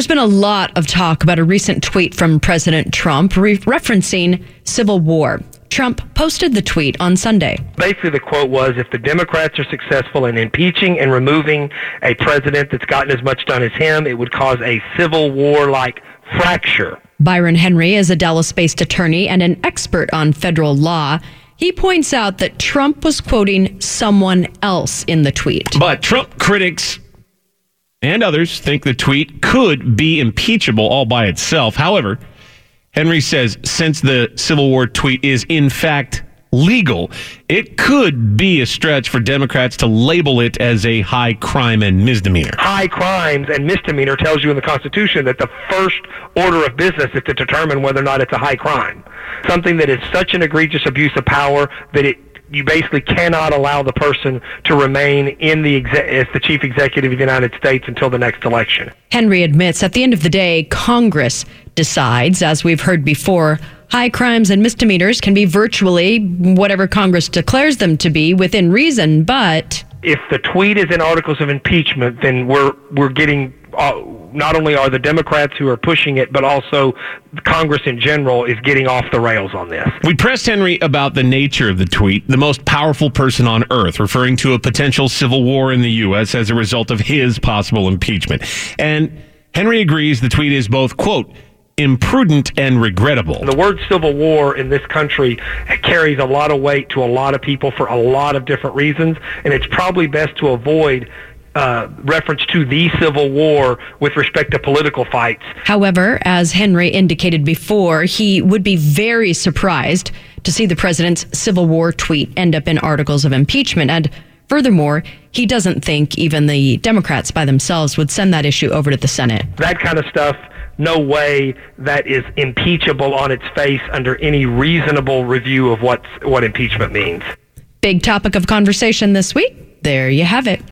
There's been a lot of talk about a recent tweet from President Trump re- referencing civil war. Trump posted the tweet on Sunday. Basically, the quote was if the Democrats are successful in impeaching and removing a president that's gotten as much done as him, it would cause a civil war like fracture. Byron Henry is a Dallas based attorney and an expert on federal law. He points out that Trump was quoting someone else in the tweet. But Trump critics and others think the tweet could be impeachable all by itself. However, Henry says since the Civil War tweet is in fact legal, it could be a stretch for Democrats to label it as a high crime and misdemeanor. High crimes and misdemeanor tells you in the Constitution that the first order of business is to determine whether or not it's a high crime. Something that is such an egregious abuse of power that it you basically cannot allow the person to remain in the exe- as the chief executive of the United States until the next election. Henry admits at the end of the day, Congress decides, as we've heard before, high crimes and misdemeanors can be virtually whatever Congress declares them to be within reason, but If the tweet is in articles of impeachment, then we're we're getting uh, not only are the Democrats who are pushing it, but also Congress in general is getting off the rails on this. We pressed Henry about the nature of the tweet, the most powerful person on earth, referring to a potential civil war in the U.S. as a result of his possible impeachment. And Henry agrees the tweet is both, quote, imprudent and regrettable. The word civil war in this country carries a lot of weight to a lot of people for a lot of different reasons, and it's probably best to avoid uh, reference to the Civil War with respect to political fights. However, as Henry indicated before, he would be very surprised to see the president's Civil War tweet end up in articles of impeachment. And furthermore, he doesn't think even the Democrats by themselves would send that issue over to the Senate. That kind of stuff, no way that is impeachable on its face under any reasonable review of what's, what impeachment means. Big topic of conversation this week. There you have it.